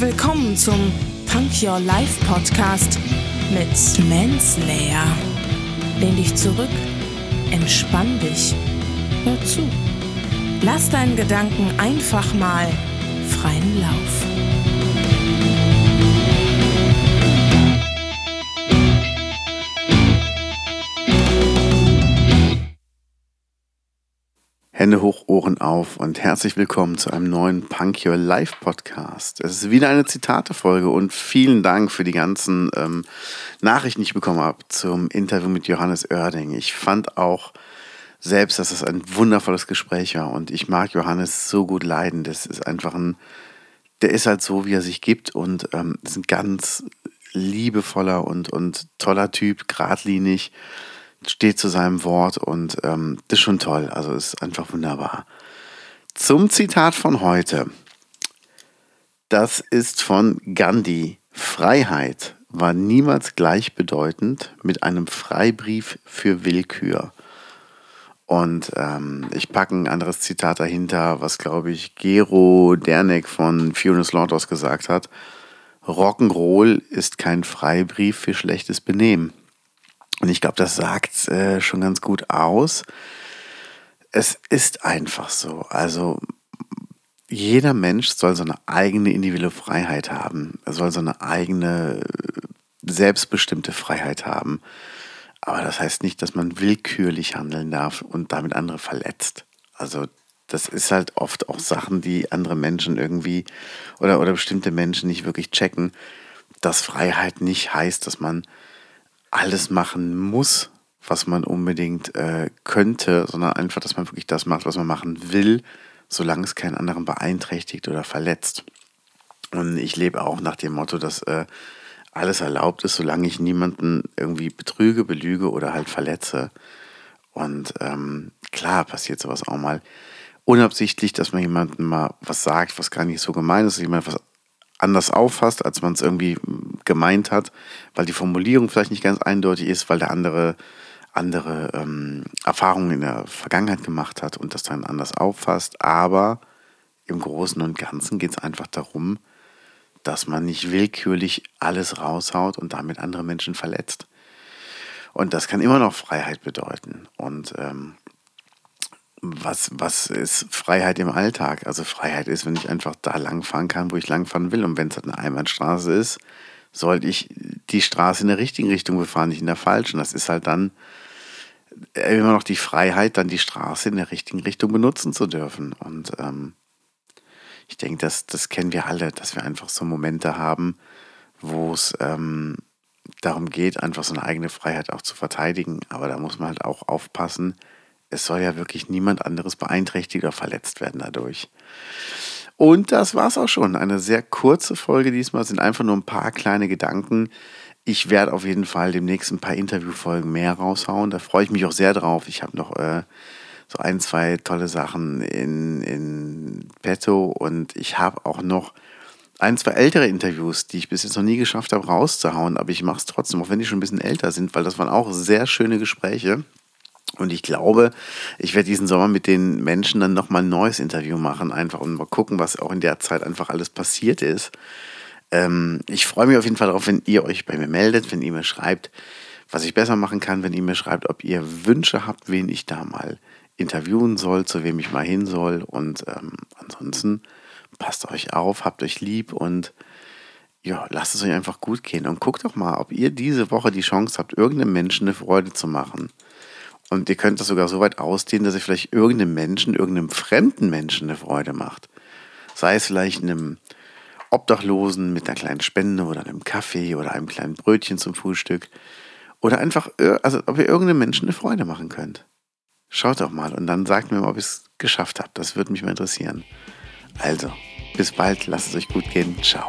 Willkommen zum Punk Your Life Podcast mit Manslayer. Lehn dich zurück, entspann dich, hör zu. Lass deinen Gedanken einfach mal freien Lauf. Hände hoch, Ohren auf und herzlich willkommen zu einem neuen Punk Your Life Podcast. Es ist wieder eine Zitatefolge und vielen Dank für die ganzen ähm, Nachrichten, die ich bekommen habe zum Interview mit Johannes Oerding. Ich fand auch selbst, dass es ein wundervolles Gespräch war und ich mag Johannes so gut leiden. Das ist einfach ein, der ist halt so, wie er sich gibt und ähm, ist ein ganz liebevoller und, und toller Typ, geradlinig steht zu seinem Wort und ähm, das ist schon toll. Also ist einfach wunderbar. Zum Zitat von heute. Das ist von Gandhi. Freiheit war niemals gleichbedeutend mit einem Freibrief für Willkür. Und ähm, ich packe ein anderes Zitat dahinter, was, glaube ich, Gero Derneck von Fiona Slaughters gesagt hat. Rock'n'Roll ist kein Freibrief für schlechtes Benehmen. Und ich glaube, das sagt äh, schon ganz gut aus. Es ist einfach so. Also jeder Mensch soll so eine eigene individuelle Freiheit haben. Er soll so eine eigene selbstbestimmte Freiheit haben. Aber das heißt nicht, dass man willkürlich handeln darf und damit andere verletzt. Also das ist halt oft auch Sachen, die andere Menschen irgendwie oder, oder bestimmte Menschen nicht wirklich checken, dass Freiheit nicht heißt, dass man alles machen muss, was man unbedingt äh, könnte, sondern einfach, dass man wirklich das macht, was man machen will, solange es keinen anderen beeinträchtigt oder verletzt. Und ich lebe auch nach dem Motto, dass äh, alles erlaubt ist, solange ich niemanden irgendwie betrüge, belüge oder halt verletze. Und ähm, klar passiert sowas auch mal unabsichtlich, dass man jemandem mal was sagt, was gar nicht so gemein ist, jemand was anders auffasst, als man es irgendwie gemeint hat, weil die Formulierung vielleicht nicht ganz eindeutig ist, weil der andere andere ähm, Erfahrungen in der Vergangenheit gemacht hat und das dann anders auffasst. Aber im Großen und Ganzen geht es einfach darum, dass man nicht willkürlich alles raushaut und damit andere Menschen verletzt. Und das kann immer noch Freiheit bedeuten. Und ähm, was, was ist Freiheit im Alltag? Also Freiheit ist, wenn ich einfach da langfahren kann, wo ich langfahren will. Und wenn es halt eine Einbahnstraße ist, sollte ich die Straße in der richtigen Richtung befahren, nicht in der falschen. Das ist halt dann immer noch die Freiheit, dann die Straße in der richtigen Richtung benutzen zu dürfen. Und ähm, ich denke, das, das kennen wir alle, dass wir einfach so Momente haben, wo es ähm, darum geht, einfach so eine eigene Freiheit auch zu verteidigen. Aber da muss man halt auch aufpassen, es soll ja wirklich niemand anderes beeinträchtigt oder verletzt werden dadurch. Und das war's auch schon. Eine sehr kurze Folge diesmal, sind einfach nur ein paar kleine Gedanken. Ich werde auf jeden Fall demnächst ein paar Interviewfolgen mehr raushauen. Da freue ich mich auch sehr drauf. Ich habe noch äh, so ein, zwei tolle Sachen in, in petto und ich habe auch noch ein, zwei ältere Interviews, die ich bis jetzt noch nie geschafft habe, rauszuhauen. Aber ich mache es trotzdem, auch wenn die schon ein bisschen älter sind, weil das waren auch sehr schöne Gespräche. Und ich glaube, ich werde diesen Sommer mit den Menschen dann nochmal ein neues Interview machen, einfach und mal gucken, was auch in der Zeit einfach alles passiert ist. Ähm, ich freue mich auf jeden Fall darauf, wenn ihr euch bei mir meldet, wenn ihr mir schreibt, was ich besser machen kann, wenn ihr mir schreibt, ob ihr Wünsche habt, wen ich da mal interviewen soll, zu wem ich mal hin soll. Und ähm, ansonsten passt euch auf, habt euch lieb und ja, lasst es euch einfach gut gehen. Und guckt doch mal, ob ihr diese Woche die Chance habt, irgendeinem Menschen eine Freude zu machen. Und ihr könnt das sogar so weit ausdehnen, dass ihr vielleicht irgendeinem Menschen, irgendeinem fremden Menschen eine Freude macht. Sei es vielleicht einem Obdachlosen mit einer kleinen Spende oder einem Kaffee oder einem kleinen Brötchen zum Frühstück. Oder einfach, also ob ihr irgendeinem Menschen eine Freude machen könnt. Schaut doch mal und dann sagt mir mal, ob ihr es geschafft habt. Das würde mich mal interessieren. Also, bis bald, lasst es euch gut gehen. Ciao.